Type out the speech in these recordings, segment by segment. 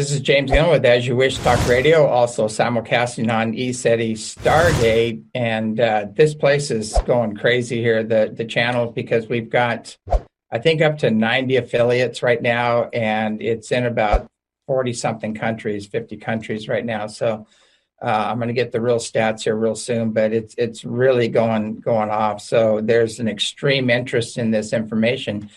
This is James Gilliland with As You Wish Talk Radio, also simulcasting on ECETI Stargate. And uh, this place is going crazy here, the, the channel, because we've got, I think, up to 90 affiliates right now, and it's in about 40 something countries, 50 countries right now. So uh, I'm going to get the real stats here real soon, but it's it's really going going off. So there's an extreme interest in this information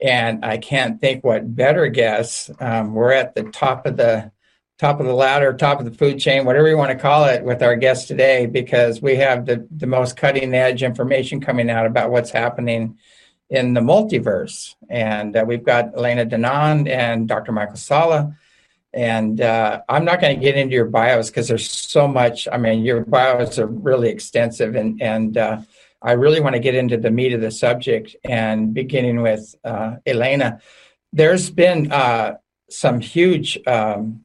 and I can't think what better guess. Um, we're at the top of the top of the ladder, top of the food chain, whatever you want to call it, with our guest today, because we have the, the most cutting edge information coming out about what's happening in the multiverse. And uh, we've got Elena Danaan and Dr. Michael Salla. And uh, I'm not going to get into your bios because there's so much. I mean, your bios are really extensive, and and uh, I really want to get into the meat of the subject and beginning with uh, Elena. There's been uh, some huge um,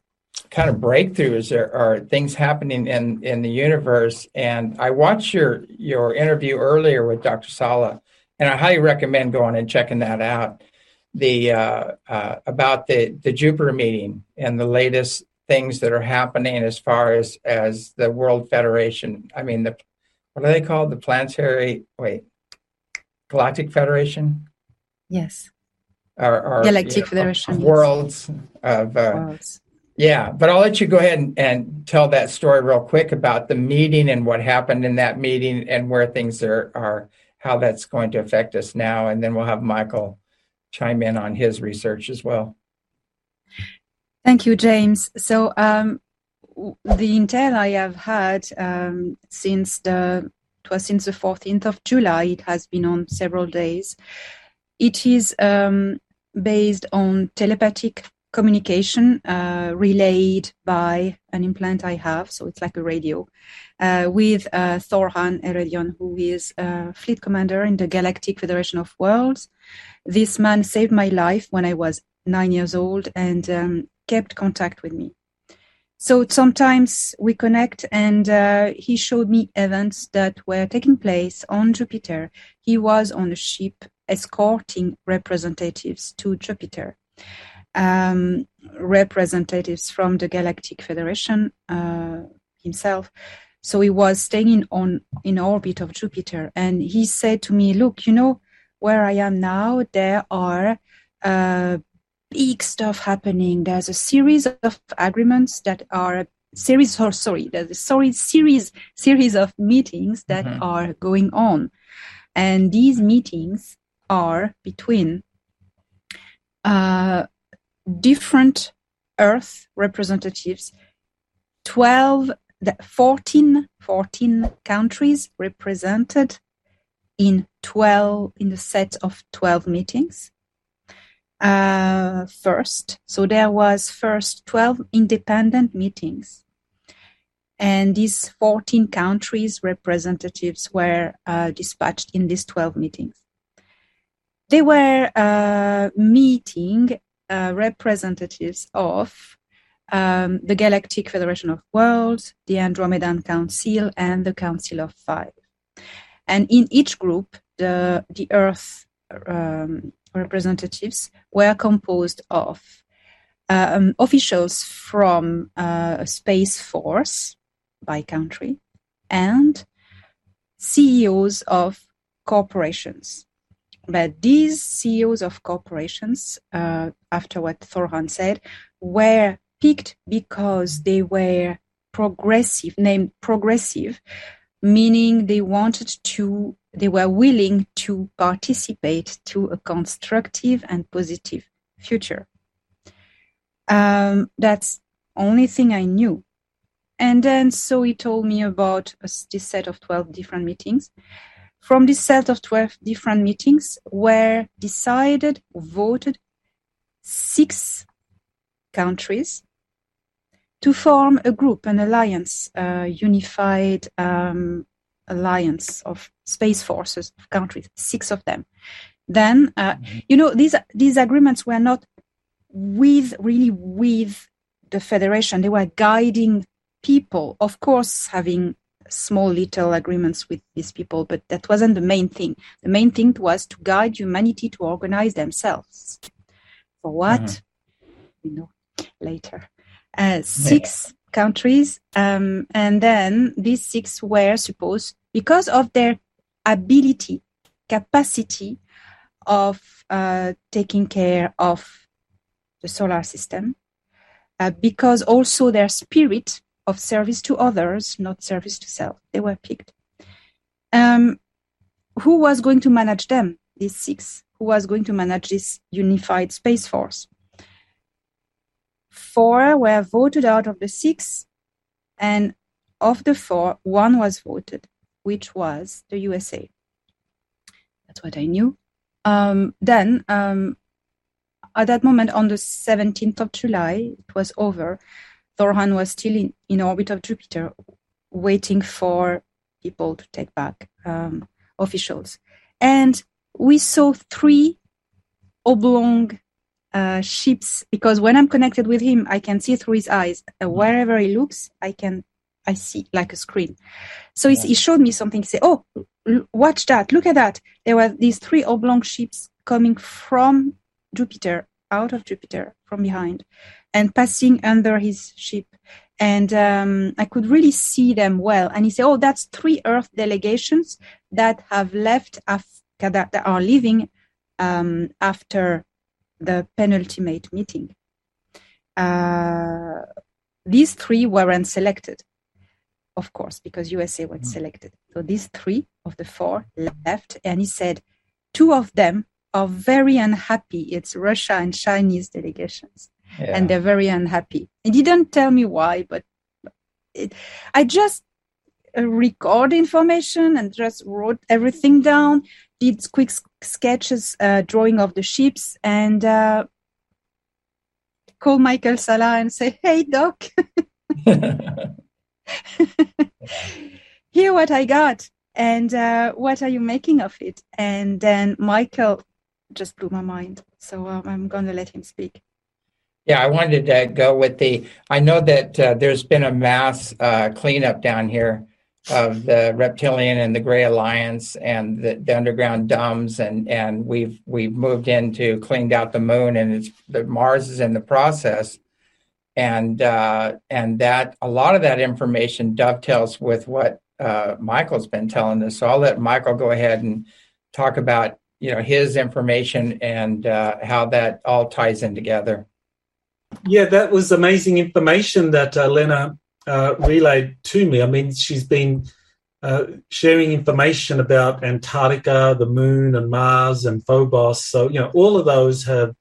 kind of breakthroughs or, or, things happening in, in the universe. And I watched your, your interview earlier with Dr. Salla, and I highly recommend going and checking that out. The uh, uh, about the, the Jupiter meeting and the latest things that are happening as far as as the World Federation. I mean the what are they called? The Planetary, wait, Galactic Federation? Yes. Or, or Galactic you know, Federation. Worlds of, uh, worlds. Yeah, but I'll let you go ahead and, and, tell that story real quick about the meeting and what happened in that meeting and where things are, are how that's going to affect us now. And then we'll have Michael chime in on his research as well. Thank you, James. So, um, the intel I have had um, since the it was since the 14th of July. It has been on several days. It is um, based on telepathic communication uh, relayed by an implant I have, so it's like a radio, uh, with uh, Thorhan Eredion, who is a fleet commander in the Galactic Federation of Worlds. This man saved my life when I was nine years old and um, kept contact with me. So sometimes we connect, and uh, he showed me events that were taking place on Jupiter. He was on a ship escorting representatives to Jupiter, um, representatives from the Galactic Federation uh, himself. So he was staying on in orbit of Jupiter, and he said to me, "Look, you know where I am now. There are." Uh, big stuff happening. There's a series of agreements that are series or sorry, there's a sorry series series of meetings that mm-hmm. are going on. And these meetings are between uh, different Earth representatives, 12, 14, 14 countries represented in 12 in the set of 12 meetings uh, first. So there was first 12 independent meetings. And these 14 countries representatives were uh, dispatched in these 12 meetings. They were uh, meeting uh, representatives of um, the Galactic Federation of Worlds, the Andromedan Council, and the Council of Five. And in each group, the, the Earth um, representatives were composed of um, officials from uh, Space Force by country and CEOs of corporations. But these CEOs of corporations, uh, after what Thorhan said, were picked because they were progressive, named progressive, meaning they wanted to they were willing to participate to a constructive and positive future. Um, that's only thing I knew. And then so he told me about this set of 12 different meetings. From this set of 12 different meetings were decided, voted six countries to form a group, an alliance, a unified um, alliance of space forces of countries, six of them. Then, uh, mm-hmm. you know, these these agreements were not with really with the federation. They were guiding people, of course, having small little agreements with these people, but that wasn't the main thing. The main thing was to guide humanity to organize themselves. For what? Mm-hmm. You know. later. Uh, six yeah. countries, um, and then these six were supposed, because of their ability, capacity of uh, taking care of the solar system, uh, because also their spirit of service to others, not service to self, they were picked. Um, who was going to manage them? These six. Who was going to manage this unified space force? Four were voted out of the six, and of the four, one was voted, which was the USA. That's what I knew. Um, then, um, at that moment, on the 17th of July, it was over. Thorhan was still in, in orbit of Jupiter, waiting for people to take back um, officials. And we saw three oblong uh, ships because when I'm connected with him, I can see through his eyes. Uh, wherever he looks, I can I see like a screen. So yeah. he showed me something. He said, "Oh, watch that! Look at that! There were these three oblong ships coming from Jupiter, out of Jupiter, from behind, and passing under his ship." And um, I could really see them well. And he said, "Oh, that's three Earth delegations that have left after that, that are leaving um, after the penultimate meeting. Uh, these three weren't selected, of course, because USA was mm. selected. So these three of the four left, and he said two of them are very unhappy. It's Russia and Chinese delegations, yeah. and they're very unhappy. He didn't tell me why, but it, I just uh, record information and just wrote everything down did quick sketches, uh, drawing of the ships, and uh, call Michael Salla and say, "Hey, Doc, here what I got, and uh, what are you making of it?" And then Michael just blew my mind. So um, I'm going to let him speak. Yeah, I wanted to go with the. I know that uh, there's been a mass uh, cleanup down here of the reptilian and the gray alliance and the, the, underground DUMBs and and we've we've moved into cleaned out the moon and it's the mars is in the process and uh, and that a lot of that information dovetails with what uh, michael's been telling us so i'll let michael go ahead and talk about you know his information and uh, how that all ties in together yeah that was amazing information that uh, lena uh, relayed to me. I mean, she's been uh, sharing information about Antarctica, the Moon, and Mars and Phobos. So you know, all of those have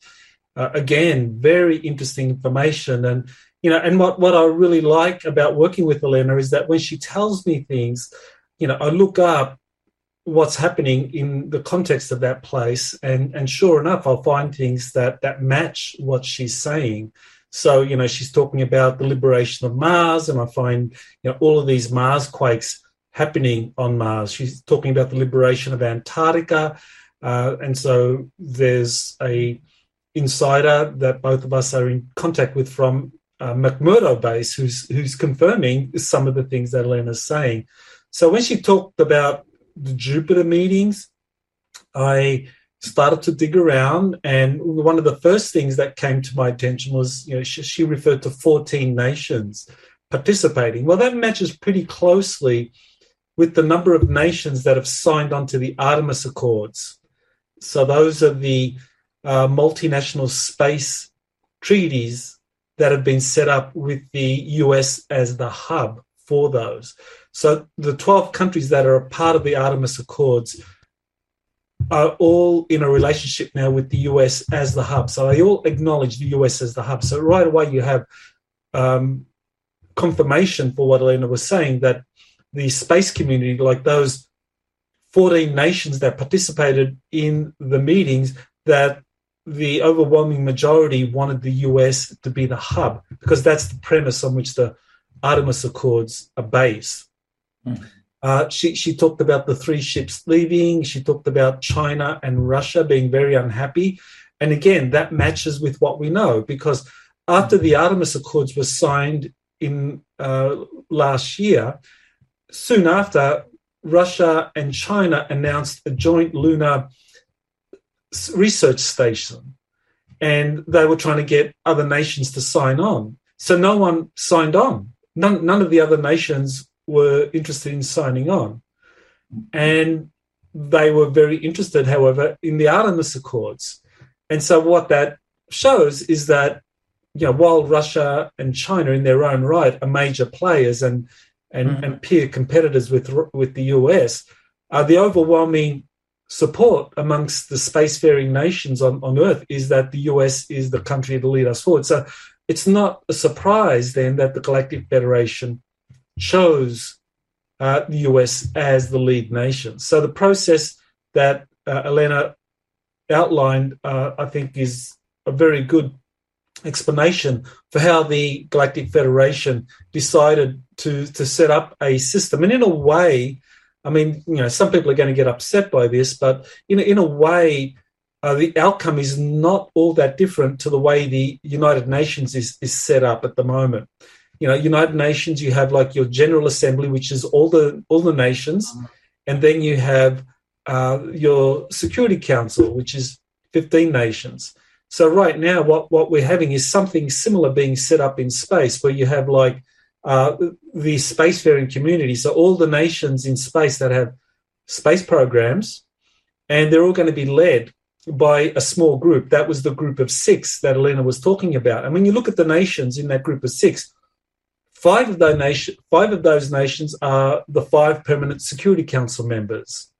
uh, again very interesting information. And you know, and what what I really like about working with Elena is that when she tells me things, you know, I look up what's happening in the context of that place and and sure enough i'll find things that that match what she's saying so, you know, she's talking about the liberation of Mars, and I find, you know, all of these Mars quakes happening on Mars. She's talking about the liberation of Antarctica. Uh, and so there's a insider that both of us are in contact with from uh, McMurdo base who's who's confirming some of the things that Elena's saying. So when she talked about the Jupiter meetings, I started to dig around, and one of the first things that came to my attention was, you know, she, she referred to 14 nations participating. Well, that matches pretty closely with the number of nations that have signed onto the Artemis Accords. So those are the uh, multinational space treaties that have been set up with the US as the hub for those. So the 12 countries that are a part of the Artemis Accords are all in a relationship now with the US as the hub. So they all acknowledge the US as the hub. So right away you have um, confirmation for what Elena was saying that the space community, like those 14 nations that participated in the meetings, that the overwhelming majority wanted the US to be the hub because that's the premise on which the Artemis Accords are based. Mm. Uh, she, she talked about the three ships leaving. She talked about China and Russia being very unhappy. And again, that matches with what we know because after the Artemis Accords were signed in uh, last year, soon after, Russia and China announced a joint lunar research station. and they were trying to get other nations to sign on. So no one signed on. None, none of the other nations were interested in signing on. And they were very interested, however, in the Artemis Accords. And so what that shows is that you know, while Russia and China, in their own right, are major players and and, mm-hmm. and peer competitors with with the US, uh, the overwhelming support amongst the spacefaring nations on, on Earth is that the US is the country to lead us forward. So it's not a surprise then that the Galactic Federation chose uh, the US as the lead nation. So the process that uh, Elena outlined, uh, I think, is a very good explanation for how the Galactic Federation decided to to set up a system. And in a way, I mean, you know, some people are going to get upset by this, but in in a way, uh, the outcome is not all that different to the way the United Nations is is set up at the moment. You know, United Nations, you have like your General Assembly, which is all the all the nations, mm-hmm. and then you have uh, your Security Council, which is fifteen nations. So right now, what, what we're having is something similar being set up in space, where you have like uh, the spacefaring community. So all the nations in space that have space programs, and they're all going to be led by a small group. That was the group of six that Elena was talking about. And when you look at the nations in that group of six, five of those nation, five of those nations are the five permanent Security Council members,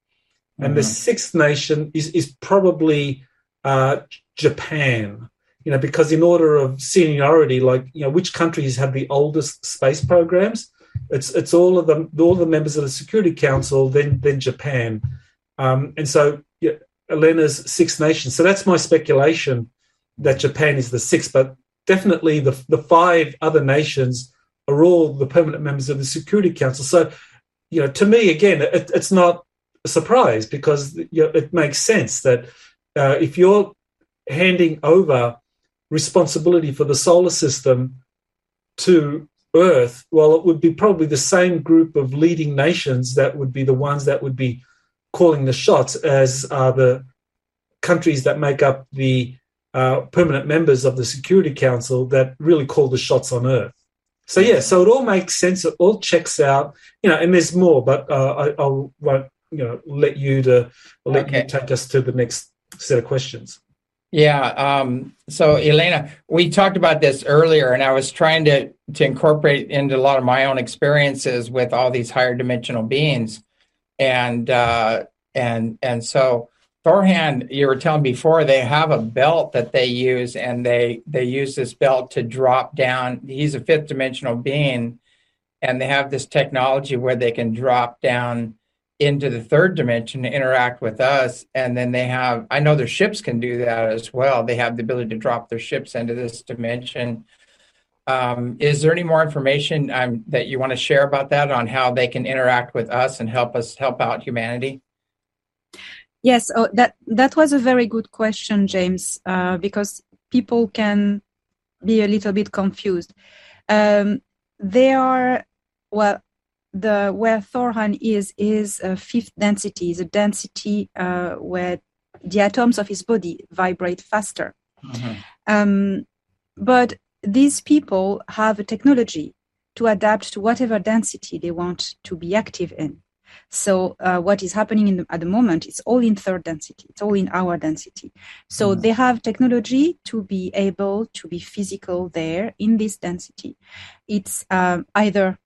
and mm-hmm. the sixth nation is is probably uh, Japan. You know, because in order of seniority, like you know, which countries have the oldest space programs? It's it's all of them, all the members of the Security Council, then then Japan, um, and so yeah, Elena's Six Nations. So that's my speculation that Japan is the sixth, but definitely the the five other nations are all the permanent members of the Security Council. So, you know, to me, again, it, it's not a surprise because you know, it makes sense that uh, if you're handing over responsibility for the solar system to Earth, well, it would be probably the same group of leading nations that would be the ones that would be calling the shots, as are the countries that make up the uh, permanent members of the Security Council that really call the shots on Earth. So yeah, so it all makes sense. It all checks out, you know. And there's more, but uh, I, I won't, you know, let you to let okay. you take us to the next set of questions. Yeah. Um, so, Elena, we talked about this earlier, and I was trying to to incorporate into a lot of my own experiences with all these higher dimensional beings, and uh, and and so Thorhan, you were telling before they have a belt that they use, and they they use this belt to drop down. He's a fifth dimensional being, and they have this technology where they can drop down into the third dimension to interact with us. And then they have, I know their ships can do that as well. They have the ability to drop their ships into this dimension. Um, is there any more information um, that you want to share about that on how they can interact with us and help us help out humanity? Yes, oh, that that was a very good question, James, uh, because people can be a little bit confused. Um, they are well the where Thorhan is is a fifth density, is a density uh, where the atoms of his body vibrate faster. Mm-hmm. Um, but these people have a technology to adapt to whatever density they want to be active in. So uh, what is happening the, at the moment, it's all in third density. It's all in our density. So mm-hmm. they have technology to be able to be physical there in this density. It's um, either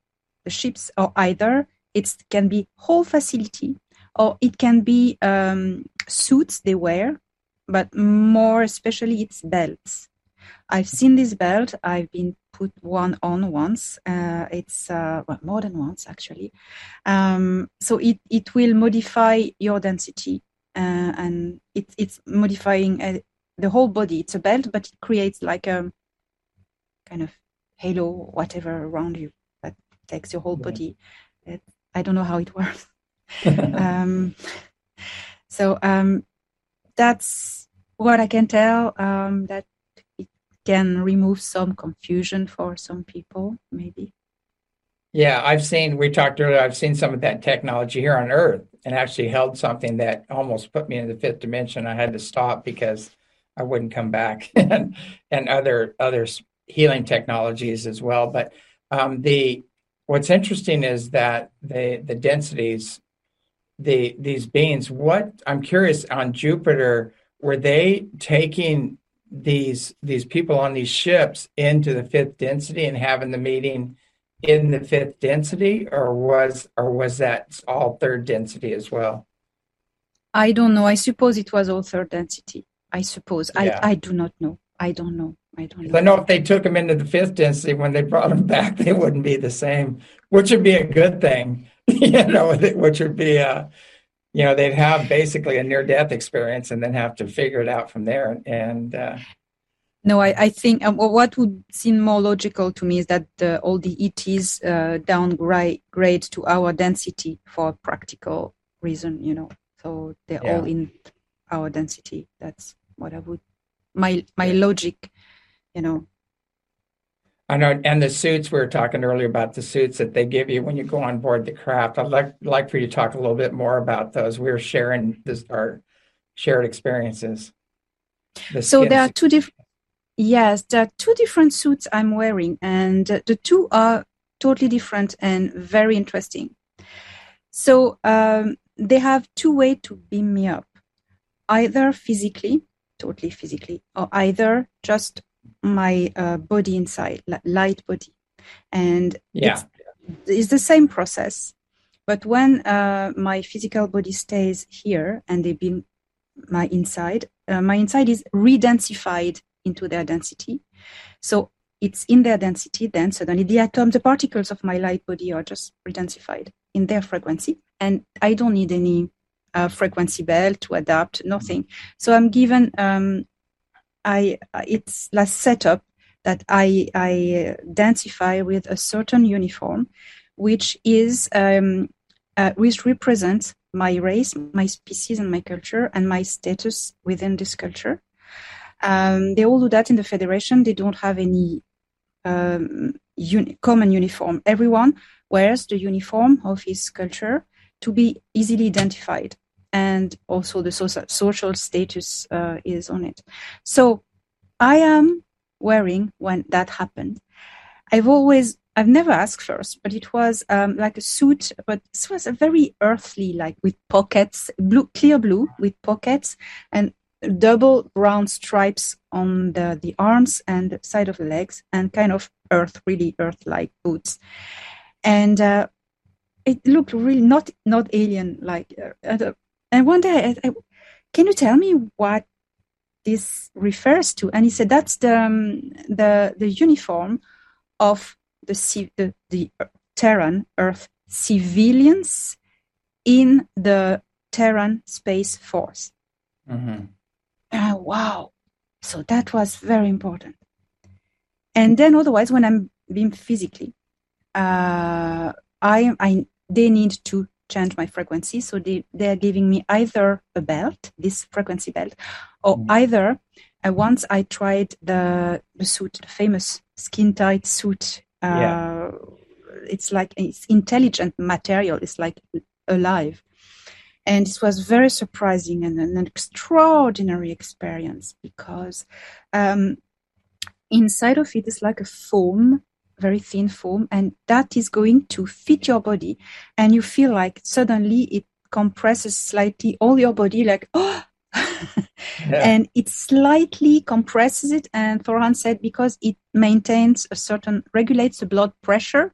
the ships or either it can be whole facility or it can be um, suits they wear, but more especially it's belts. I've seen this belt. I've been put one on once. Uh, it's uh, well, more than once actually. Um, so it, it will modify your density uh, and it, it's modifying uh, the whole body. It's a belt, but it creates like a kind of halo, whatever around you takes your whole body. It, I don't know how it works. um, so um, that's what I can tell. Um, that it can remove some confusion for some people, maybe. Yeah, I've seen. We talked earlier. I've seen some of that technology here on Earth, and actually held something that almost put me in the fifth dimension. I had to stop because I wouldn't come back, and and other other healing technologies as well. But um, the what's interesting is that the the densities, the these beings. What I'm curious on Jupiter, were they taking these these people on these ships into the fifth density and having the meeting in the fifth density, or was or was that all third density as well? I don't know. I suppose it was all third density. I suppose. Yeah. I I do not know. I don't know. I know. If they took them into the fifth density, when they brought them back, they wouldn't be the same, which would be a good thing. you know, which would be a, you know, they'd have basically a near death experience and then have to figure it out from there. And uh, no, I, I think um, what would seem more logical to me is that all the ETs uh, downgrade grade to our density for practical reason, you know. So they're yeah. all in our density. That's what I would my my yeah. logic, you know. I know, and the suits we were talking earlier about the suits that they give you when you go on board the craft. I'd like like for you to talk a little bit more about those. We are sharing this our shared experiences. The so there are two different Yes, there are two different suits I'm wearing, and the two are totally different and very interesting. So um, they have two ways to beam me up either physically, totally physically, or either just my uh, body inside, light body. And yeah. it's, it's the same process. But when uh, my physical body stays here and they beam my inside, uh, my inside is re-densified into their density. So it's in their density, then suddenly the atoms, the particles of my light body are just redensified in their frequency. And I don't need any uh, frequency belt to adapt, nothing. So I'm given, um, I it's last setup that I, I densify with a certain uniform, which is um, uh, which represents my race, my species, and my culture, and my status within this culture. Um, they all do that in the federation. They don't have any um, uni- common uniform. Everyone wears the uniform of his culture to be easily identified, and also the social status uh, is on it. So I am wearing when that happened. I've always I've never asked first, but it was um, like a suit, but it was a very earthly, like with pockets, blue, clear blue with pockets, and double round stripes on the, the arms and the side of the legs and kind of earth, really earth-like boots. And uh, it looked really not not alien like. Uh, and one day, I, I, can you tell me what this refers to? And he said that's the um, the the uniform of the the, the Terran Earth civilians in the Terran Space Force. Mm-hmm. Uh, wow. So that was very important. And then otherwise, when I'm being physically, uh, I, I, they need to change my frequency. So they, they're giving me either a belt, this frequency belt, or mm. either uh, once I tried the, the suit, the famous skin tight suit. Uh, yeah. It's like it's intelligent material. It's like alive. And it was very surprising and an extraordinary experience because um, inside of it is like a foam, very thin foam, and that is going to fit your body. And you feel like suddenly it compresses slightly all your body, like, oh, yeah. and it slightly compresses it. And Thorhan said because it maintains a certain, regulates the blood pressure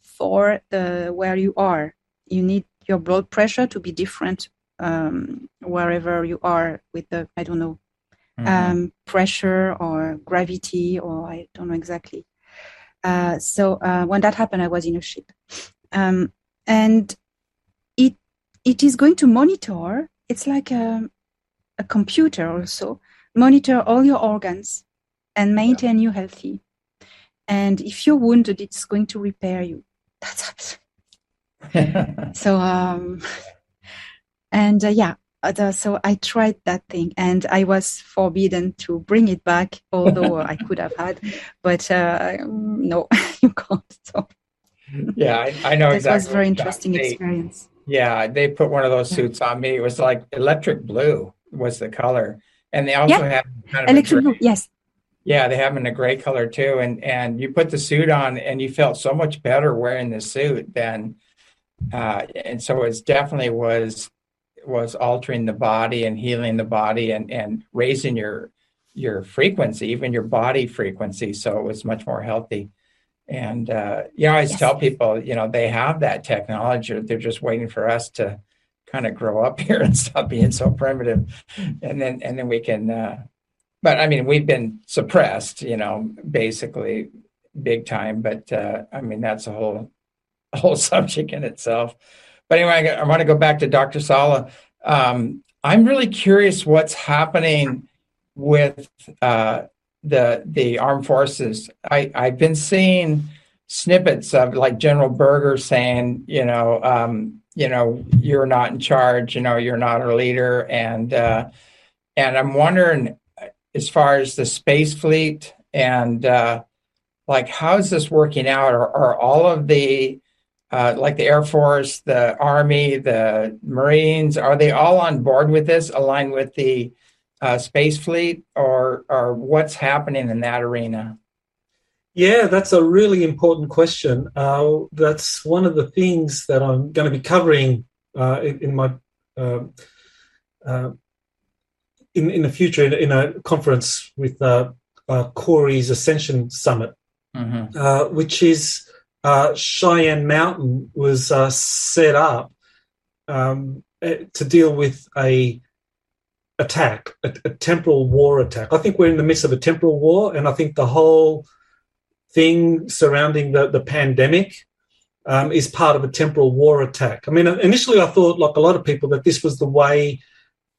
for the where you are. You need your blood pressure to be different um, wherever you are with the I don't know mm-hmm. um, pressure or gravity or I don't know exactly. Uh, so uh, when that happened, I was in a ship, um, and it it is going to monitor. It's like a a computer also monitor all your organs and maintain yeah. you healthy. And if you're wounded, it's going to repair you. That's absolutely so um and uh, yeah so i tried that thing and i was forbidden to bring it back although i could have had but uh no you can't so yeah i, I know that exactly was a very interesting they, experience yeah they put one of those suits on me it was like electric blue was the color and they also Yeah. have kind of Electric gray- blue. Yes. yeah, they have them in a gray color too, and and you put the suit on, and you felt so much better wearing the suit than, uh, and so it's definitely was was altering the body and healing the body and and raising your your frequency, even your body frequency, so it was much more healthy. And uh, you know, I always Yes. tell people, you know, they have that technology; they're just waiting for us to kind of grow up here and stop being so primitive, and then and then we can. Uh, but I mean, we've been suppressed, you know, basically big time. But uh, I mean, that's a whole a whole subject in itself. But anyway, I, want to go back to Dr. Salla. Um, I'm really curious what's happening with uh, the the armed forces. I I've been seeing snippets of like General Berger saying, you know, um, you know, you're not in charge, you know, you're not a leader, and uh, and I'm wondering as far as the space fleet and uh, like how's this working out? Are, are all of the uh, like the Air Force, the Army, the Marines, are they all on board with this, aligned with the uh, space fleet, or or what's happening in that arena? Yeah, that's a really important question. Uh, that's one of the things that I'm going to be covering uh, in, my uh, uh, in in the future in, in a conference with uh, Corey's Ascension Summit, Mm-hmm. uh, which is uh, Cheyenne Mountain was uh, set up um, eh, to deal with a attack, a, a temporal war attack. I think we're in the midst of a temporal war, and I think the whole thing surrounding the, the pandemic um, is part of a temporal war attack. I mean, initially I thought, like a lot of people, that this was the way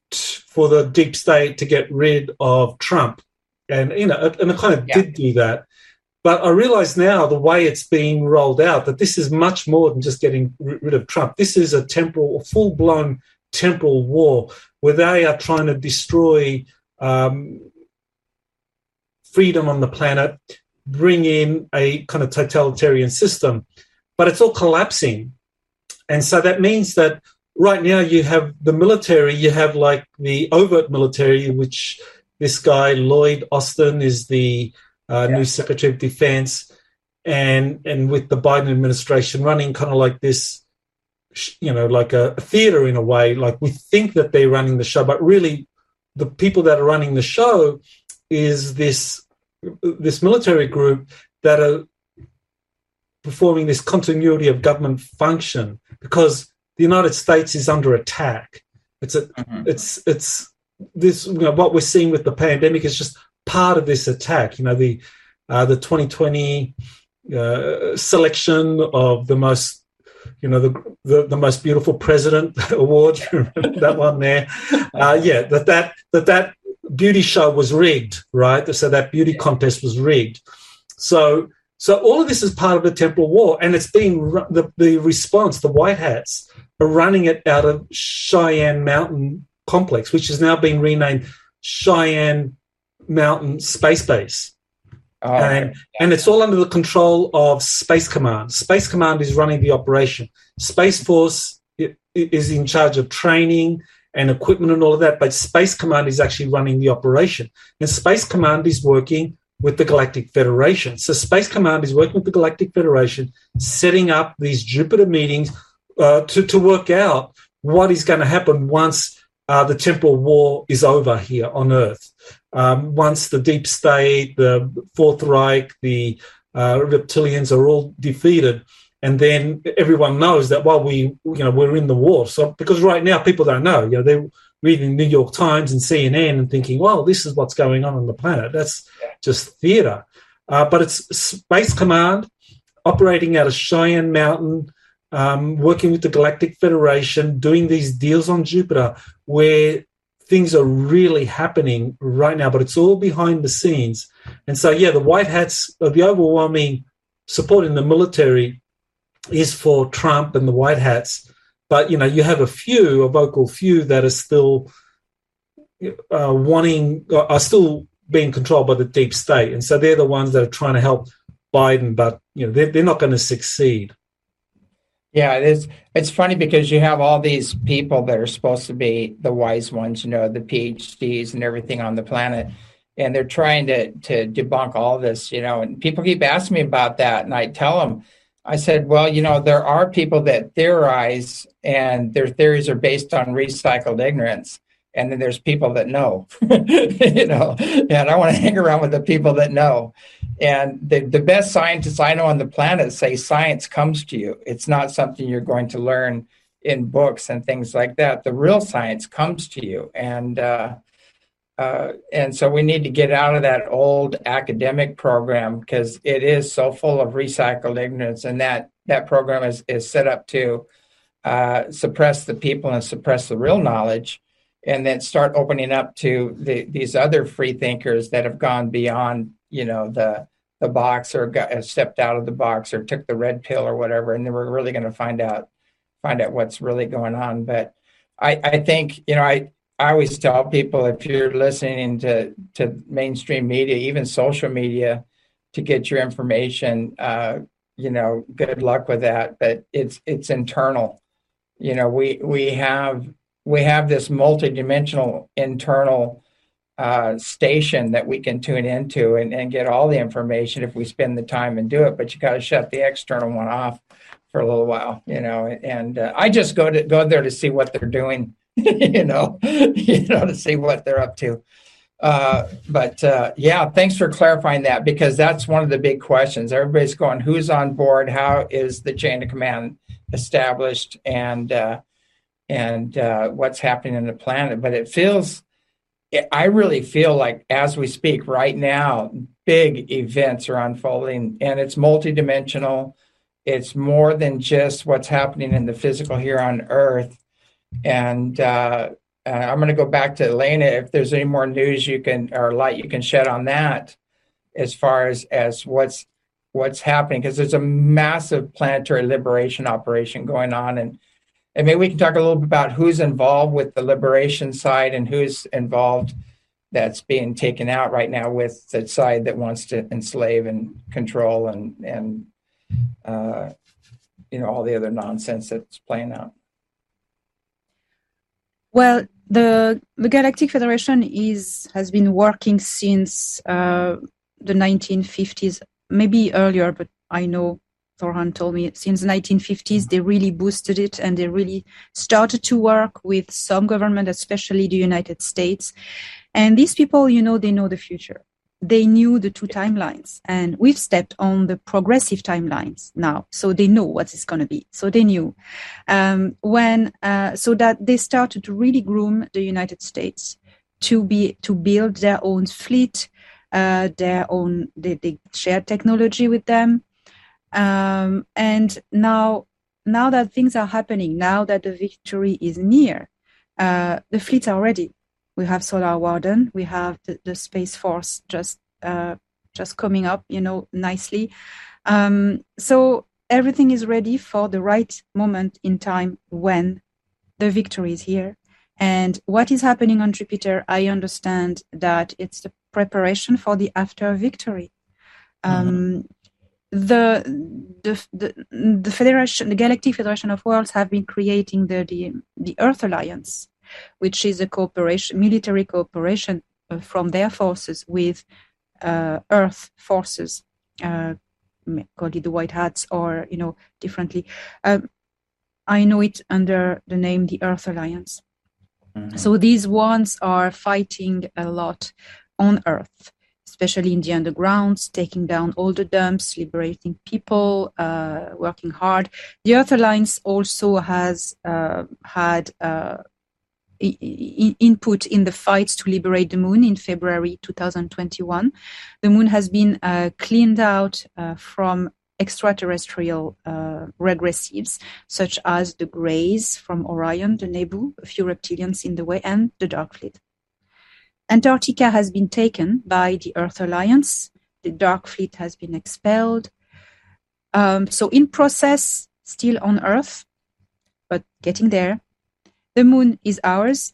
t- for the deep state to get rid of Trump, and you know, and it kind of Yeah. did do that. But I realize now the way it's being rolled out that this is much more than just getting rid of Trump. This is a temporal, full blown temporal war where they are trying to destroy um, freedom on the planet, bring in a kind of totalitarian system, but it's all collapsing. And so that means that right now you have the military, you have like the overt military, which this guy, Lloyd Austin, is the uh, Yeah. new Secretary of Defense. And, and with the Biden administration running kind of like this, you know, like a, a theater in a way, like we think that they're running the show, but really the people that are running the show is this this military group that are performing this continuity of government function because the United States is under attack. It's a Mhm. it's it's this you know what we're seeing with the pandemic is just part of this attack. You know the uh, the 2020 uh, selection of the most you know the the, the most beautiful president award. That one there? Uh, yeah, that that that that beauty show was rigged, right? So that beauty contest was rigged. So so all of this is part of the temporal war, and it's being the the response. The White Hats are running it out of Cheyenne Mountain Complex, which has now been renamed Cheyenne Mountain Space Base Oh, and and it's all under the control of Space Command. Space Command is running the operation. Space Force is in charge of training and equipment and all of that, but Space Command is actually running the operation. And Space Command is working with the Galactic Federation. So Space Command is working with the Galactic Federation, setting up these Jupiter meetings uh, to to work out what is going to happen once uh, the temporal war is over here on Earth um, once the deep state, the Fourth Reich, the uh, reptilians are all defeated, and then everyone knows that while we, you know, we're in the war. So because right now people don't know, you know, they're reading the New York Times and CNN and thinking, well, this is what's going on on the planet. That's just theater. Uh, but it's Space Command operating out of Cheyenne Mountain, um, working with the Galactic Federation, doing these deals on Jupiter where things are really happening right now, but it's all behind the scenes. And so, yeah, the White Hats, uh, the overwhelming support in the military is for Trump and the White Hats. But, you know, you have a few, a vocal few that are still uh, wanting, are still being controlled by the deep state. And so they're the ones that are trying to help Biden, but, you know, they're, they're not going to succeed. Yeah, it is. It's funny because you have all these people that are supposed to be the wise ones, you know, the PhDs and everything on the planet, and they're trying to to debunk all this, you know. And people keep asking me about that, and I tell them, I said, well, you know, there are people that theorize, and their theories are based on recycled ignorance, and then there's people that know, you know. And I want to hang around with the people that know. And the, the best scientists I know on the planet say science comes to you. It's not something you're going to learn in books and things like that. The real science comes to you. And, uh, uh, and so we need to get out of that old academic program because it is so full of recycled ignorance. And that, that program is, is set up to uh, suppress the people and suppress the real knowledge and then start opening up to the, these other free thinkers that have gone beyond you know the the box or got stepped out of the box or took the red pill or whatever and then we're really going to find out find out what's really going on. But i i think you know i i always tell people if you're listening to to mainstream media even social media to get your information uh you know good luck with that. But it's it's internal. You know we we have we have this multidimensional internal uh, station that we can tune into and, and get all the information if we spend the time and do it. But you got to shut the external one off for a little while, you know. And uh, I just go to go there to see what they're doing, you know, you know, to see what they're up to. Uh, but uh, yeah, thanks for clarifying that because that's one of the big questions. Everybody's going, who's on board? How is the chain of command established? And uh, and uh, what's happening in the planet? But it feels I really feel like as we speak right now, big events are unfolding and it's multidimensional. It's more than just what's happening in the physical here on Earth. And uh, uh, I'm going to go back to Elena. If there's any more news you can or light you can shed on that, as far as as what's what's happening, because there's a massive planetary liberation operation going on, and and maybe we can talk a little bit about who's involved with the liberation side and who's involved that's being taken out right now with the side that wants to enslave and control and and uh, you know all the other nonsense that's playing out. Well, the the Galactic Federation is has been working since uh, the 1950s, maybe earlier, but I know Thorhan told me since the 1950s they really boosted it and they really started to work with some government, especially the United States. And these people, you know, they know the future. They knew the two timelines, and we've stepped on the progressive timelines now, so they know what it's going to be. So they knew um, when, uh, so that they started to really groom the United States to be to build their own fleet, uh, their own. They, they share technology with them um, and now, now that things are happening, now that the victory is near, uh, the fleets are ready. We have Solar Warden, we have the, the Space Force just uh, just coming up, you know, nicely. Um, so everything is ready for the right moment in time when the victory is here. And what is happening on Jupiter, I understand that it's the preparation for the after victory. Um, mm-hmm the, the the the federation, the Galactic Federation of Worlds, have been creating the the, the Earth Alliance, which is a cooperation, military cooperation uh, from their forces with uh, Earth forces, uh, call it the White Hats, or you know differently. Um, I know it under the name the Earth Alliance. Mm-hmm. So these ones are fighting a lot on Earth especially in the undergrounds, taking down all the DUMBs, liberating people, uh, working hard. The Earth Alliance also has uh, had uh, input in the fights to liberate the moon in February 2021. The moon has been uh, cleaned out uh, from extraterrestrial uh, regressives, such as the Greys from Orion, the Nebu, a few reptilians in the way, and the Dark Fleet. Antarctica has been taken by the Earth Alliance. The Dark Fleet has been expelled. Um, so, in process, still on Earth, but getting there. The moon is ours.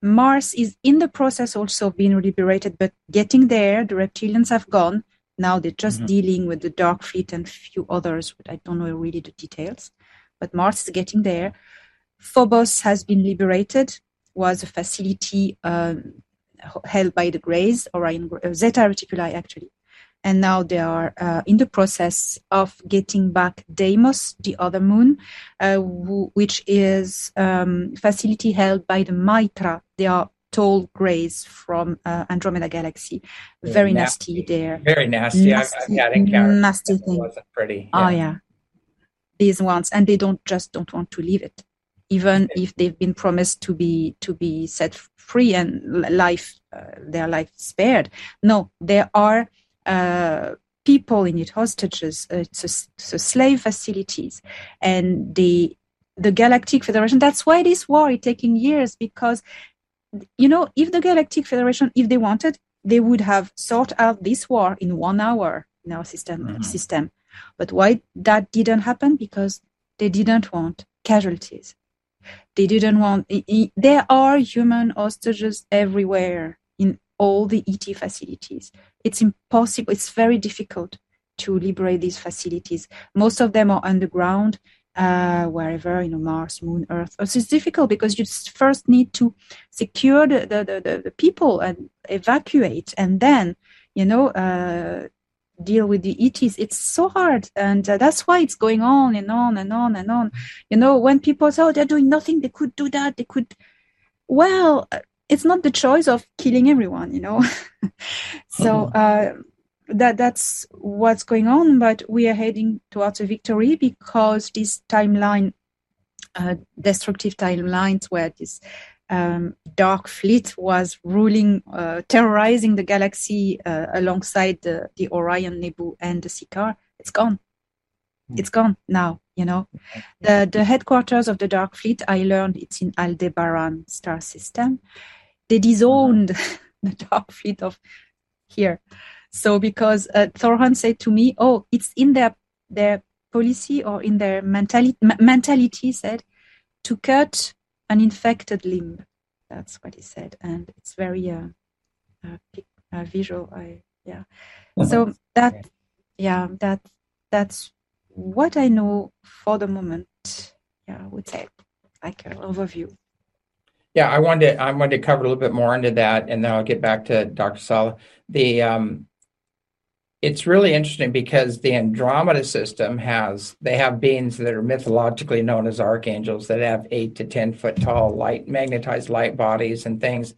Mars is in the process also of being liberated, but getting there. The reptilians have gone. Now they're just mm-hmm. dealing with the Dark Fleet and a few others, but I don't know really the details. but Mars is getting there. Phobos has been liberated, was a facility um, held by the Greys, Orion uh, Zeta Reticuli actually. And now they are uh, in the process of getting back Deimos, the other moon, uh, w- which is um, facility held by the Mitra. They are tall grays from uh, Andromeda Galaxy. Very nasty, nasty there. Very nasty. nasty I've, I've had encounters. Nasty thing. wasn't pretty. Oh, yeah. Oh yeah. These ones, and they don't just don't want to leave it, even if they've been promised to be to be set free and life uh, their life spared. No, there are. Uh, people in it, hostages, uh, it's, a, slave facilities, and the the Galactic Federation. That's why this war is taking years because you know, if the Galactic Federation, if they wanted, they would have sought out this war in one hour in our system. Mm-hmm. System, but why that didn't happen? Because they didn't want casualties. They didn't want. There are human hostages everywhere in all the ET facilities. It's impossible. It's very difficult to liberate these facilities. Most of them are underground uh, wherever, you know, Mars, Moon, Earth. So it's difficult because you first need to secure the, the, the, the people and evacuate and then, you know, uh, deal with the ETs. It's so hard. And uh, that's why it's going on and on and on and on. You know, when people say, oh, they're doing nothing, they could do that, they could. Well, it's not the choice of killing everyone, you know. so, mm-hmm that that's what's going on but we are heading towards a victory because this timeline uh, destructive timelines where this um, dark fleet was ruling uh, terrorizing the galaxy uh, alongside the, the orion nebu and the Ciakahrr it's gone mm. it's gone now you know the the headquarters of the dark fleet i learned it's in aldebaran star system they disowned the dark fleet of here so because uh, Thorhan said to me, "Oh, it's in their their policy or in their mentality." mentality said to cut an infected limb. That's what he said, and it's very uh, uh, uh visual. I yeah. So that yeah that that's what I know for the moment. Yeah, I would say like an overview. Yeah, I wanted to, I wanted to cover a little bit more into that, and then I'll get back to Dr. Salla. The um, it's really interesting because the Andromeda system has they have beings that are mythologically known as archangels that have eight to ten foot tall light magnetized light bodies and things,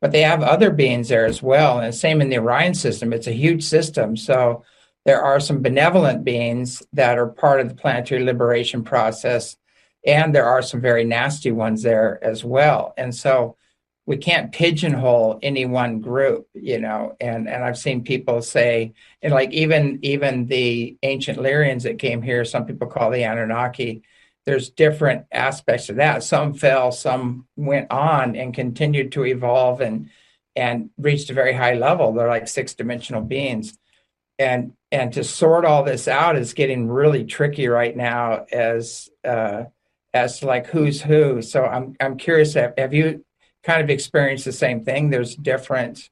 but they have other beings there as well. And same in the Orion system; it's a huge system, so there are some benevolent beings that are part of the planetary liberation process, and there are some very nasty ones there as well. And so we can't pigeonhole any one group you know and and i've seen people say and like even even the ancient lyrians that came here some people call the anunnaki there's different aspects of that. Some fell some went on and continued to evolve and and reached a very high level. They're like six dimensional beings. And and to sort all this out is getting really tricky right now as uh as to like who's who. So i'm i'm curious have, have you kind of experience the same thing. There's different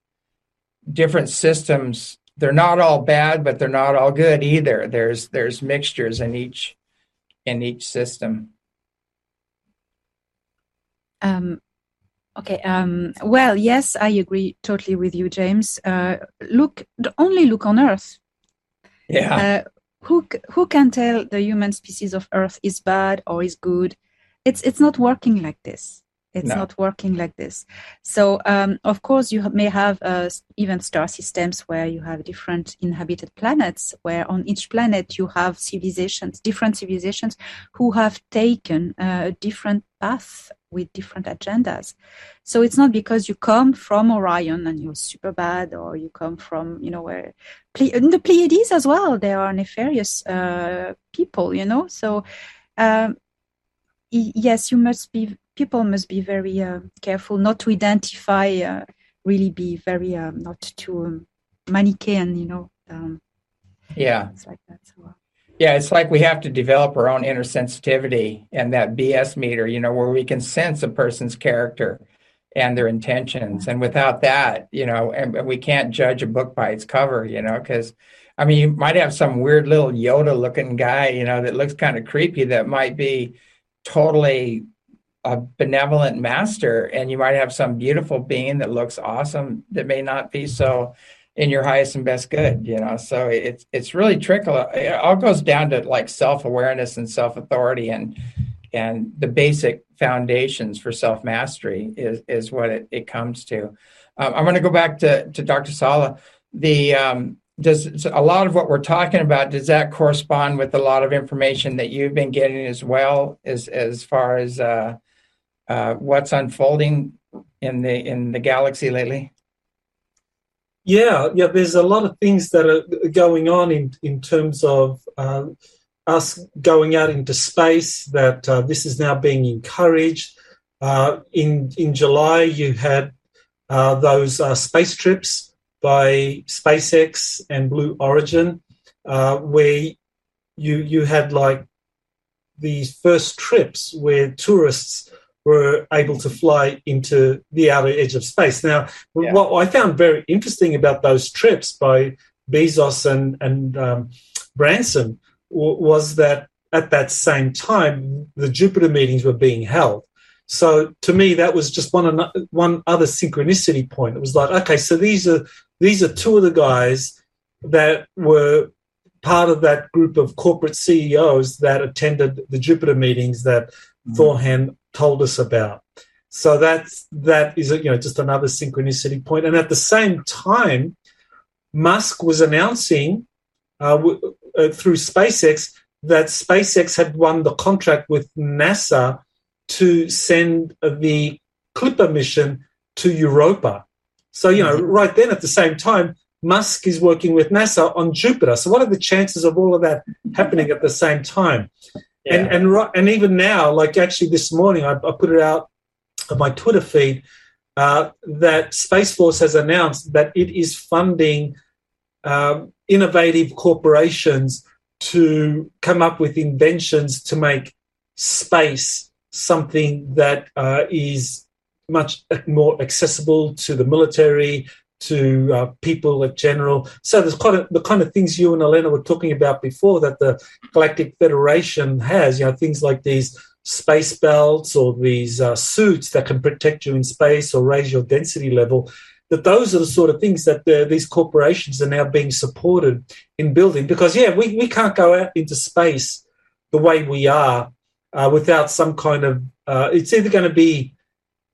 different systems. They're not all bad, but they're not all good either. There's there's mixtures in each in each system. Um, okay. Um, well, yes, I agree totally with you, James. Uh, look, only look on Earth. Yeah. Uh, who who can tell the human species of Earth is bad or is good? It's it's not working like this it's no. not working like this. So um, of course you may have uh, even star systems where you have different inhabited planets where on each planet you have civilizations different civilizations who have taken a different path with different agendas. So it's not because you come from orion and you're super bad or you come from you know where in the pleiades as well there are nefarious uh, people you know? So um, yes you must be people must be very uh, careful not to identify, uh, really be very um, not too um, Manichaean, you know. Um, yeah. It's like that. So, uh, yeah, it's like we have to develop our own inner sensitivity and that BS meter, you know, where we can sense a person's character. and their intentions. And without that, you know, and we can't judge a book by its cover, you know, because I mean, you might have some weird little Yoda looking guy, you know, that looks kind of creepy that might be totally a benevolent master, and you might have some beautiful being that looks awesome that may not be so in your highest and best good, you know. So it's it's really trickle. It all goes down to like self awareness and self authority and and the basic foundations for self mastery is is what it, it comes to. Um, I'm going to go back to to Dr. Salla. The um, does a lot of what we're talking about does that correspond with a lot of information that you've been getting as well as as far as uh, uh, what's unfolding in the in the galaxy lately? Yeah, yeah. There's a lot of things that are going on in in terms of uh, us going out into space. That uh, this is now being encouraged. Uh, in in July, you had uh, those space trips by SpaceX and Blue Origin, where you you had like these first trips where tourists were able to fly into the outer edge of space. Now, yeah. what I found very interesting about those trips by Bezos and, and um, Branson w- was that at that same time, the Jupiter meetings were being held. So to me, that was just one one other synchronicity point. It was like, okay, so these are these are two of the guys that were part of that group of corporate CEOs that attended the Jupiter meetings that mm-hmm. Thorhan told us about. So that's that is you know just another synchronicity point. And at the same time, Musk was announcing uh, w- uh, through SpaceX that SpaceX had won the contract with NASA to send the Clipper mission to Europa. So you know, mm-hmm. right then at the same time, Musk is working with NASA on Jupiter. So what are the chances of all of that happening at the same time? Yeah. And and and even now, like actually this morning, I, I put it out on my Twitter feed uh, that Space Force has announced that it is funding um, innovative corporations to come up with inventions to make space something that uh, is much more accessible to the military, to uh, people in general. So there's quite a, the kind of things you and Elena were talking about before that the Galactic Federation has. You know, things like these space belts or these uh, suits that can protect you in space or raise your density level. That those are the sort of things that the, these corporations are now being supported in building. Because yeah, we we can't go out into space the way we are uh, without some kind of. Uh, it's either going to be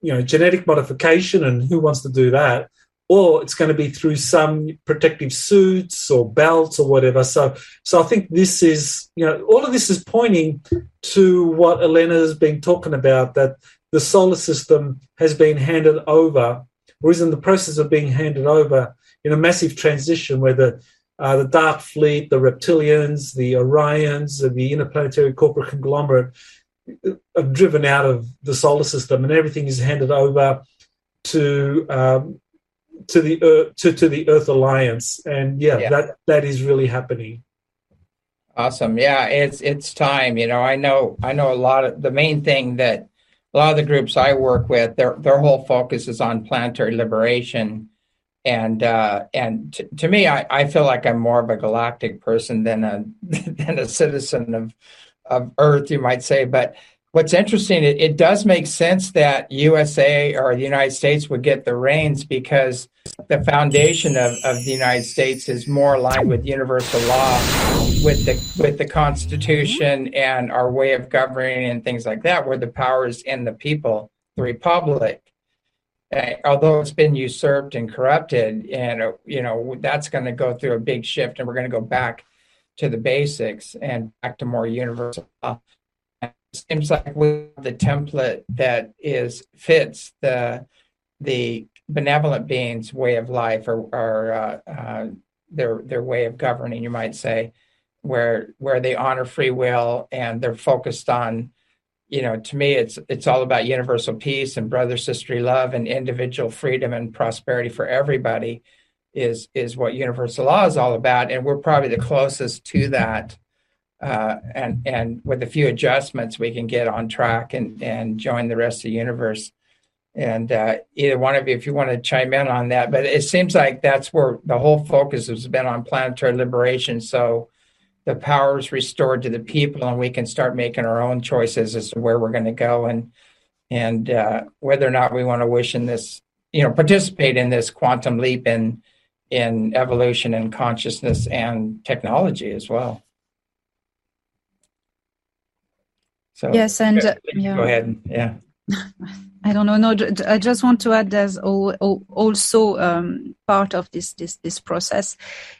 you know genetic modification, and who wants to do that? Or it's going to be through some protective suits or belts or whatever. So, so I think this is, you know, all of this is pointing to what Elena has been talking about that the solar system has been handed over, or is in the process of being handed over in a massive transition where the uh, the Dark Fleet, the Reptilians, the Orions, the interplanetary corporate conglomerate are driven out of the solar system, and everything is handed over to um, to the Earth, to, to the Earth Alliance, and yeah, yeah, that that is really happening. Awesome. Yeah, it's it's time. You know, I know I know a lot of the main thing that a lot of the groups I work with, their their whole focus is on planetary liberation. And uh, and t- to me, I, I feel like I'm more of a galactic person than a than a citizen of of Earth, you might say. But what's interesting, it, it, does make sense that USA or the United States would get the reins because the foundation of, of the United States is more aligned with universal law, with the with the Constitution and our way of governing and things like that, where the power is in the people, the republic. Uh, although it's been usurped and corrupted, and uh, you know that's going to go through a big shift, and we're going to go back to the basics and back to more universal law seems like we the template that is fits the the benevolent beings' way of life or, or uh, uh, their their way of governing, you might say, where where they honor free will and they're focused on, you know, to me it's it's all about universal peace and brother sisterly love and individual freedom and prosperity for everybody is is what universal law is all about, and we're probably the closest to that uh, and and with a few adjustments, we can get on track and and join the rest of the universe And uh, either one of you, if you want to chime in on that, but it seems like that's where the whole focus has been on planetary liberation. So the power is restored to the people, and we can start making our own choices as to where we're going to go and and uh, whether or not we want to wish in this, you know, participate in this quantum leap in in evolution and consciousness and technology as well. So yes, and uh, yeah. go ahead. Yeah. I don't know. No, I just want to add there's also um, part of this this this process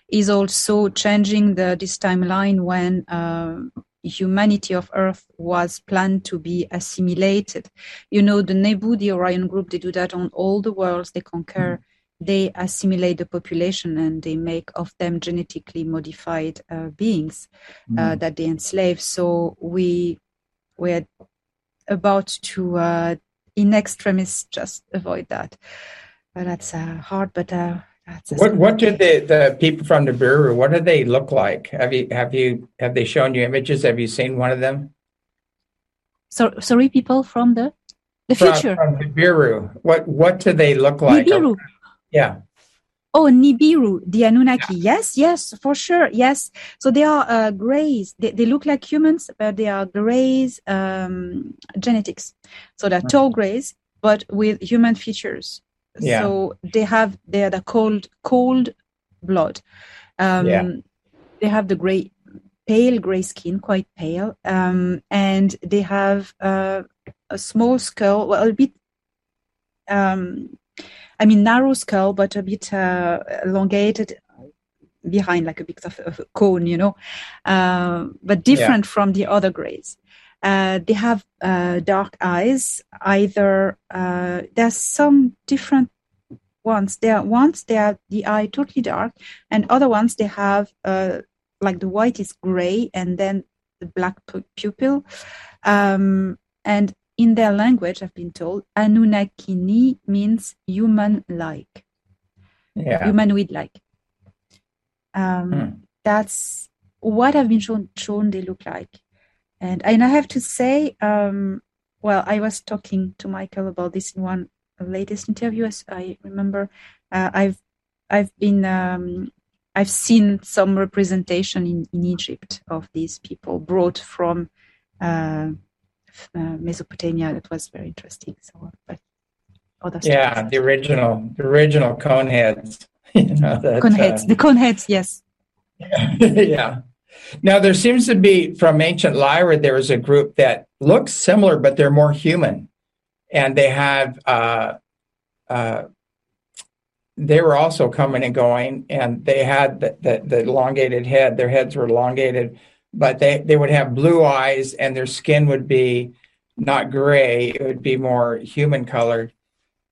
is also changing the this timeline when uh, humanity of Earth was planned to be assimilated. You know, the Nebu, the Orion group, they do that on all the worlds they conquer. Mm. They assimilate the population and they make of them genetically modified uh, beings mm. uh, that they enslave. So we we're about to uh, in extremis just avoid that. But that's uh, hard, but uh, that's what what do the, the people from the Nibiru what do they look like? Have you have you have they shown you images? Have you seen one of them? So sorry, people from the the from, future from Nibiru. What what do they look like? Nibiru. Yeah. Oh, Nibiru, the Anunnaki. Yeah. Yes, yes, for sure. Yes. So they are uh, grays. They, they look like humans, but they are grays um, genetics. So they're tall grays, but with human features. Yeah. So they have they are the cold cold blood. Um, yeah. They have the gray, pale gray skin, quite pale, um, and they have uh, a small skull, well, a bit um, I mean, narrow skull, but a bit uh, elongated behind, like a bit of, of a cone, you know, uh, but different yeah. from the other grays. Uh, they have uh, dark eyes. Either uh, there's some different ones. There are ones they are the eye totally dark, and other ones they have uh, like the white is gray and then the black pupil. Um, and in their language, I've been told, Anunnakini means human-like, yeah. humanoid-like. Um, hmm. That's what I've been shown, shown they look like. And, and I have to say, um, well, I was talking to Michael about this in one latest interview. As I remember, uh, I've I've been um, I've seen some representation in, in Egypt of these people brought from uh, uh, Mesopotamia that was very interesting. So, but other yeah, the original, the original cone heads. you know, that, cone heads, uh, the cone heads, yes. yeah. Now there seems to be from ancient Lyra there is a group that looks similar, but they're more human, and they have. Uh, uh, they were also coming and going, and they had the, the, the elongated head. Their heads were elongated, but they, they would have blue eyes and their skin would be not gray, it would be more human colored.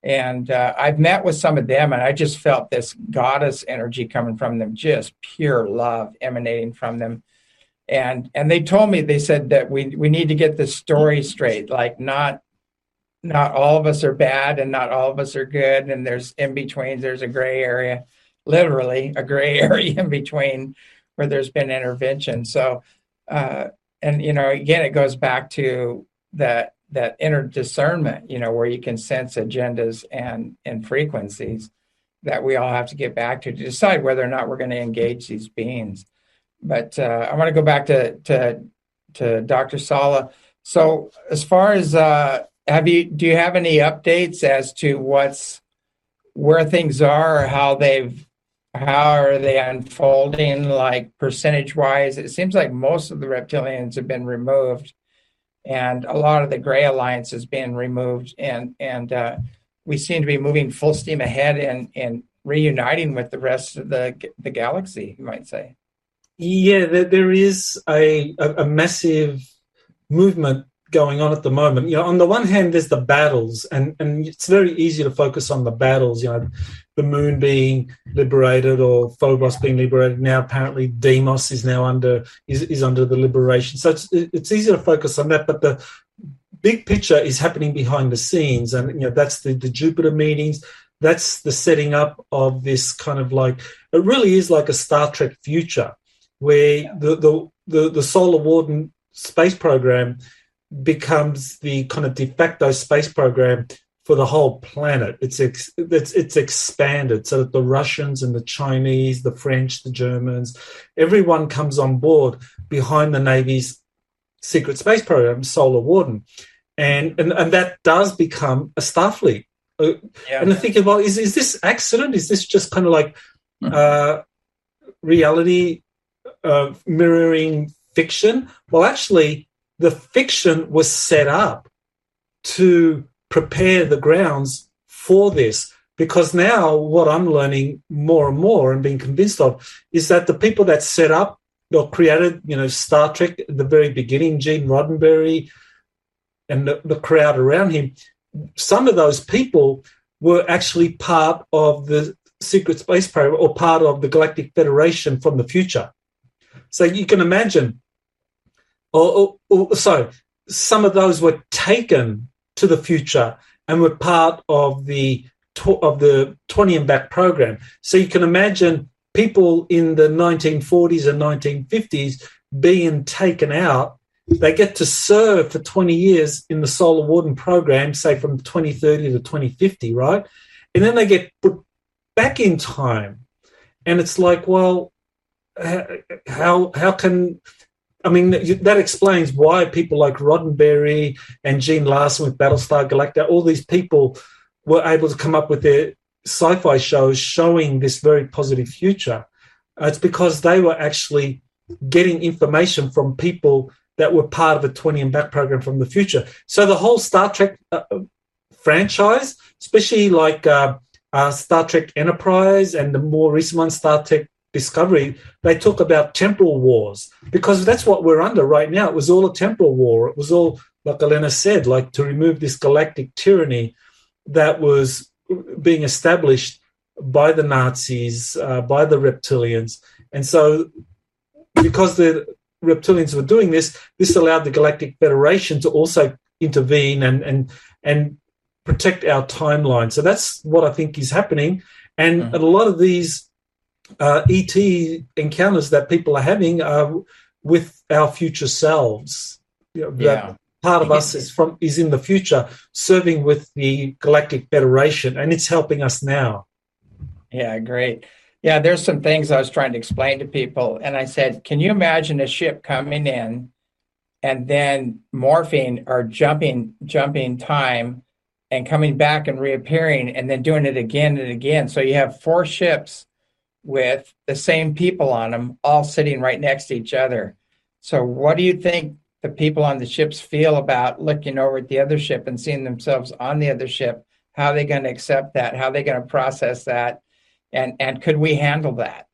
And uh, I've met with some of them and I just felt this goddess energy coming from them, just pure love emanating from them. And and they told me they said that we we need to get the story straight, like not not all of us are bad and not all of us are good and there's in between there's a gray area literally a gray area in between where there's been intervention. So, uh, and you know, again, it goes back to that that inner discernment, you know, where you can sense agendas and and frequencies that we all have to get back to to decide whether or not we're going to engage these beings. But uh, I want to go back to to to Dr. Salla. So, as far as uh, have you do you have any updates as to what's where things are or how they've how are they unfolding like percentage wise it seems like most of the reptilians have been removed and a lot of the gray alliance has been removed and and uh, we seem to be moving full steam ahead and and reuniting with the rest of the the galaxy you might say yeah there is a, a, massive movement going on at the moment. You know, on the one hand, there's the battles, and and it's very easy to focus on the battles. You know, the moon being liberated or Phobos being liberated. Now, apparently, Deimos is now under is, is under the liberation. So it's it's easy to focus on that, but the big picture is happening behind the scenes, and you know that's the the Jupiter meetings. That's the setting up of this kind of like it really is like a Star Trek future, where the the the, the solar warden space program becomes the kind of de facto space program for the whole planet. It's ex, it's it's expanded so that the Russians and the Chinese, the French, the Germans, everyone comes on board behind the Navy's secret space program, Solar Warden, and and, and that does become a Starfleet. Uh, yeah. And I think, well, is is this accident? Is this just kind of like hmm. uh, reality uh, mirroring fiction? Well, actually, the fiction was set up to prepare the grounds for this. Because now, what I'm learning more and more and being convinced of is that the people that set up or created, you know, Star Trek at the very beginning, Gene Roddenberry and the, the crowd around him, some of those people were actually part of the secret space program or part of the Galactic Federation from the future. So you can imagine, or, or, or sorry, some of those were taken to the future and were part of the of the 20 and back program. So you can imagine people in the 1940s and 1950s being taken out. They get to serve for 20 years in the Solar Warden program, say from 2030 to 2050, right? And then they get put back in time. And it's like, well, how how can I mean, that explains why people like Roddenberry and Gene Larson with Battlestar Galactica, all these people were able to come up with their sci-fi shows showing this very positive future. Uh, it's because they were actually getting information from people that were part of a 20 and back program from the future. So the whole Star Trek uh, franchise, especially like uh, uh, Star Trek Enterprise and the more recent one, Star Trek Discovery, they talk about temporal wars because that's what we're under right now. It was all a temporal war. It was all, like Elena said, like to remove this galactic tyranny that was being established by the Nazis, uh, by the reptilians. And so, because the reptilians were doing this, this allowed the Galactic Federation to also intervene and, and, and protect our timeline. So that's what I think is happening. And mm-hmm. a lot of these uh, ET encounters that people are having are with our future selves. You know, yeah. Part of us is from is in the future, serving with the Galactic Federation, and it's helping us now. Yeah, great. Yeah, there's some things I was trying to explain to people, and I said, "Can you imagine a ship coming in, and then morphing or jumping, jumping time, and coming back and reappearing, and then doing it again and again? So you have four ships." With the same people on them all sitting right next to each other. So, what do you think the people on the ships feel about looking over at the other ship and seeing themselves on the other ship? How are they going to accept that? How are they going to process that? And and could we handle that?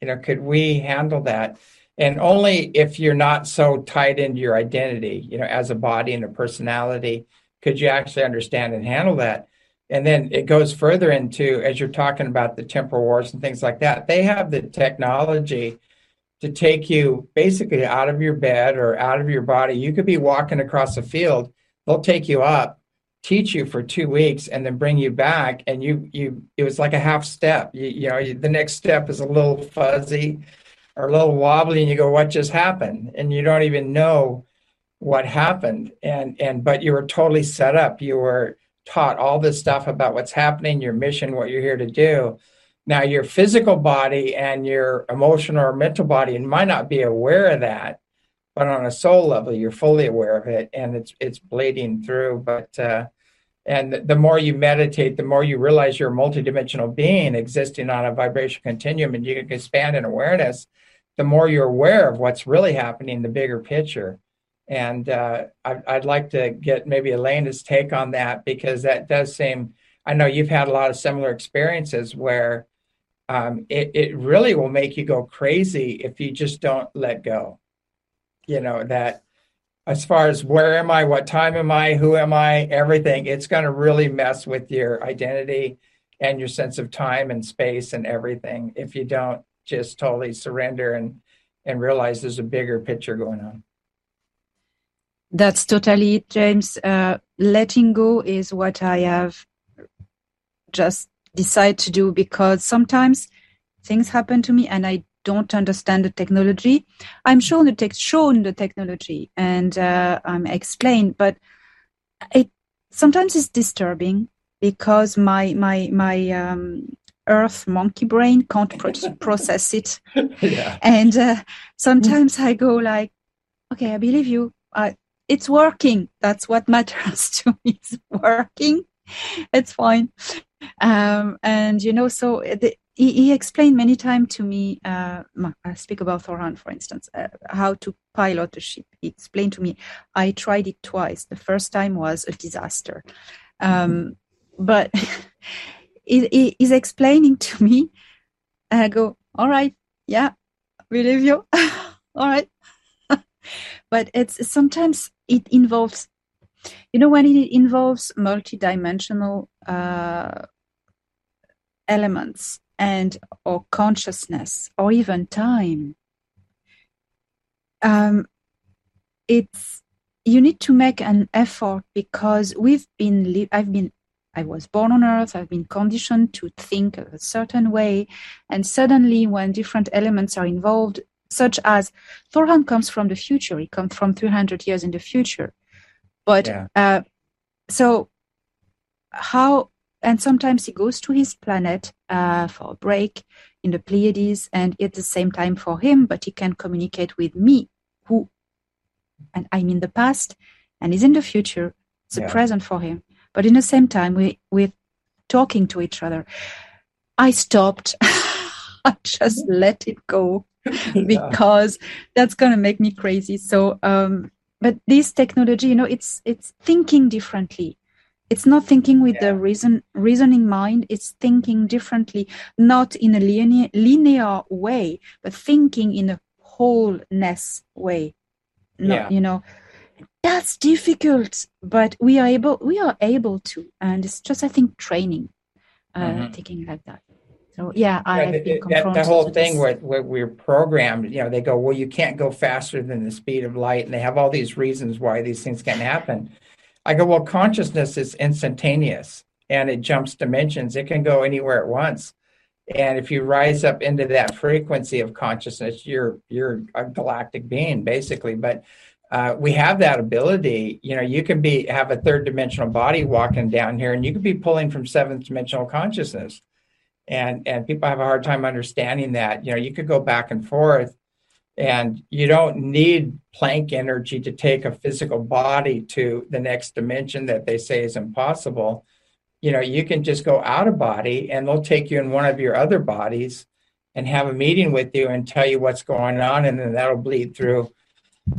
You know, could we handle that? And only if you're not so tied into your identity, you know, as a body and a personality, could you actually understand and handle that. And then it goes further into, as you're talking about the temporal wars and things like that, they have the technology to take you basically out of your bed or out of your body. You could be walking across a field, they'll take you up, teach you for two weeks, and then bring you back. And you, you, it was like a half step. You, you know, the next step is a little fuzzy or a little wobbly, and you go, "What just happened?" And you don't even know what happened. And and but you were totally set up. You were taught all this stuff about what's happening, your mission, what you're here to do. Now, your physical body and your emotional or mental body might not be aware of that, but on a soul level, you're fully aware of it, and it's it's bleeding through. But uh, and the more you meditate, the more you realize you're a multidimensional being existing on a vibration continuum, and you can expand in awareness. The more you're aware of what's really happening, the bigger picture. And uh, I'd like to get maybe Elena's take on that because that does seem. I know you've had a lot of similar experiences where um, it, it really will make you go crazy if you just don't let go. You know, that as far as where am I, what time am I, who am I, everything, it's going to really mess with your identity and your sense of time and space and everything if you don't just totally surrender and and realize there's a bigger picture going on. That's totally it, James. Uh, letting go is what I have just decided to do because sometimes things happen to me and I don't understand the technology. I'm shown the, shown the technology and uh, I'm explained, but it sometimes it's disturbing because my my my um, earth monkey brain can't pro- process it yeah. and uh, sometimes i go like okay i believe you it's working. That's what matters to me. It's working. It's fine. Um, and you know so the, he, he, explained many times to me uh, i speak about thoran for instance uh, how to pilot a ship. He explained to me i tried it twice. The first time was a disaster. Um, but he, he's explaining to me and i go all right. Yeah. Believe you. All right. But it's sometimes it involves you know when it involves multidimensional uh, elements and or consciousness or even time um, it's you need to make an effort because we've been li- i've been i was born on earth i've been conditioned to think a certain way and suddenly when different elements are involved such as Thorhan comes from the future. He comes from 300 years in the future. But yeah. uh, so how, and sometimes he goes to his planet uh, for a break in the Pleiades, and at the same time for him, but he can communicate with me, who, and I'm in the past, and is in the future. It's yeah. a present for him. But in the same time, we, we're talking to each other. I stopped. I just let it go because that's going to make me crazy. So, um, but this technology, you know, it's it's thinking differently. It's not thinking with yeah. the reason reasoning mind. It's thinking differently, not in a linear linear way, but thinking in a wholeness way. No, yeah. you know, that's difficult, but we are able we are able to, and it's just I think training, uh, mm-hmm. thinking like that. Yeah, I yeah, the, that, the whole thing where, where we're programmed, you know, they go, well, you can't go faster than the speed of light, and they have all these reasons why these things can't happen. I go, well, consciousness is instantaneous and it jumps dimensions. It can go anywhere at once. And if you rise up into that frequency of consciousness, you're you're a galactic being, basically. But uh, we have that ability. You know, you can be have a third dimensional body walking down here, and you could be pulling from seventh dimensional consciousness and and people have a hard time understanding that. You know you could go back and forth and you don't need planck energy to take a physical body to the next dimension that they say is impossible. You know you can just go out of body and they'll take you in one of your other bodies and have a meeting with you and tell you what's going on and then that'll bleed through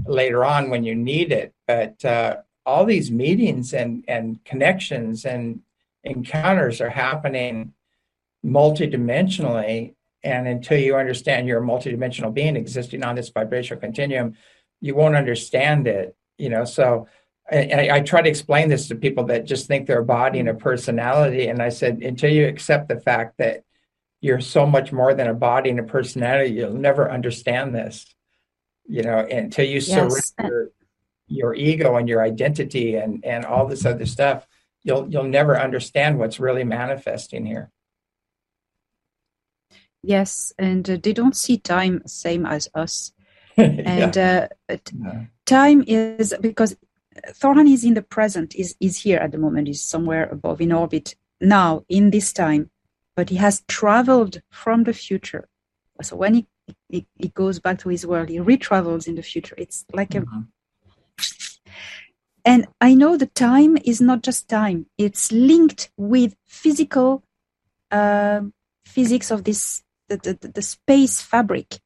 later on when you need it. But uh, all these meetings and and connections and encounters are happening multidimensionally. And until you understand you're a multidimensional being existing on this vibrational continuum, you won't understand it. You know, so I, I, try to explain this to people that just think they're a body and a personality. And I said, until you accept the fact that you're so much more than a body and a personality, you'll never understand this. You know, until you yes. surrender your ego and your identity and and all this other stuff, you'll you'll never understand what's really manifesting here. Yes, and uh, they don't see time same as us. and yeah. uh, yeah. time is because Thoran is in the present, is is here at the moment, is somewhere above in orbit now in this time, but he has traveled from the future. So when he he, he goes back to his world, he retravels in the future. It's like mm-hmm. a and I know the time is not just time; it's linked with physical uh, physics of this the, the, the space fabric.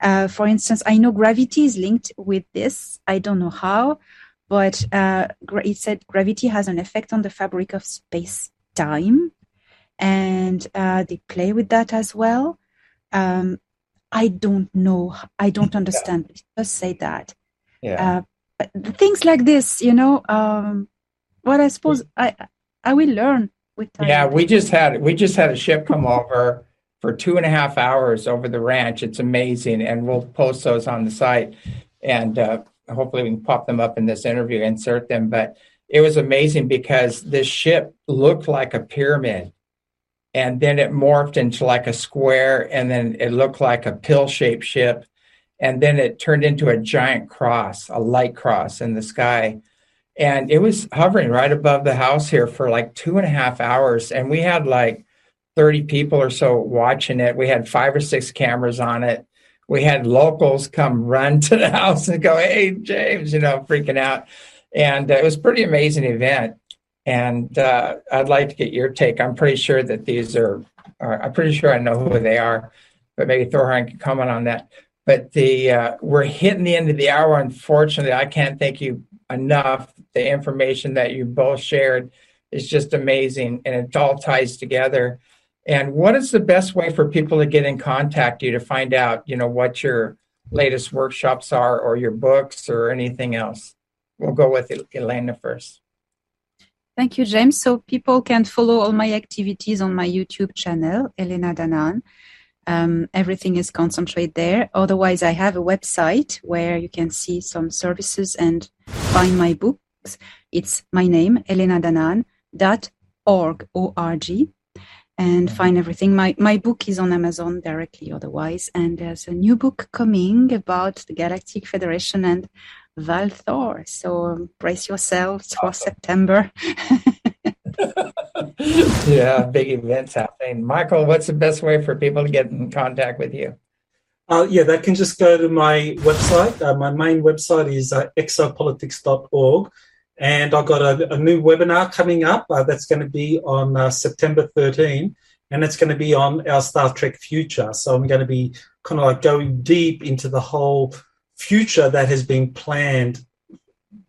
Uh, for instance, I know gravity is linked with this. I don't know how, but uh, it said gravity has an effect on the fabric of space time, and uh, they play with that as well. Um, I don't know. I don't understand. Yeah. Just say that. Yeah. Uh, things like this, you know. Um, what I suppose I I will learn with time. Yeah, we just had we just had a ship come over for two and a half hours over the ranch. It's amazing, and we'll post those on the site, and uh, hopefully we can pop them up in this interview, insert them. But it was amazing because this ship looked like a pyramid, and then it morphed into like a square, and then it looked like a pill-shaped ship, and then it turned into a giant cross, a light cross in the sky. and it was hovering right above the house here for like two and a half hours. And we had like 30 people or so watching it. We had five or six cameras on it. We had locals come run to the house and go, Hey, James, you know, freaking out. And uh, it was pretty amazing event. And uh, I'd like to get your take. I'm pretty sure that these are, are, I'm pretty sure I know who they are, but maybe Thorhan can comment on that. But the uh, we're hitting the end of the hour. Unfortunately, I can't thank you enough. The information that you both shared is just amazing, and it all ties together. And what is the best way for people to get in contact you to find out, you know, what your latest workshops are, or your books, or anything else? We'll go with Elena first. Thank you, James. So people can follow all my activities on my YouTube channel, Elena Danaan Um, everything is concentrated there. Otherwise, I have a website where you can see some services and find my books. It's my name, elenadanaan.org, O-R-G, and find everything. My, my book is on Amazon directly otherwise. And there's a new book coming about the Galactic Federation and Valthor. So brace yourselves for September. yeah, big events happening. Michael, what's the best way for people to get in contact with you? Uh, yeah, they can just go to my website. Uh, my main website is uh, exopolitics.org. And I've got a, a new webinar coming up uh, that's going to be on uh, September 13, and it's going to be on our Star Trek future. So I'm going to be kind of like going deep into the whole future that has been planned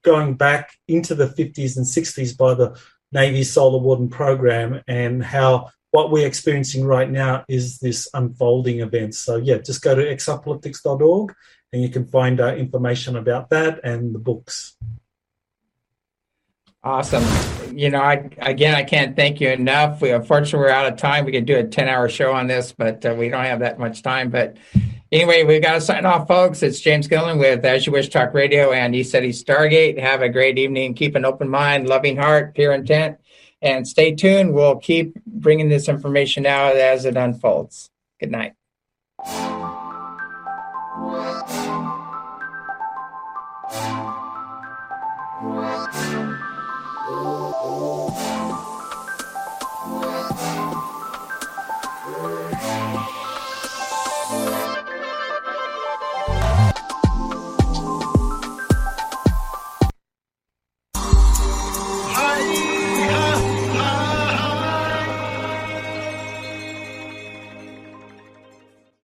going back into the 50s and 60s by the Navy Solar Warden program and how what we're experiencing right now is this unfolding event. So, yeah, just go to exopolitics.org and you can find uh, information about that and the books. Awesome. You know, I again, I can't thank you enough. We unfortunately we're out of time. We could do a ten-hour show on this, but uh, we don't have that much time. But anyway, we've got to sign off, folks. It's James Gilliland with As You Wish Talk Radio and ECETI Stargate. Have a great evening. Keep an open mind, loving heart, pure intent, and stay tuned. We'll keep bringing this information out as it unfolds. Good night.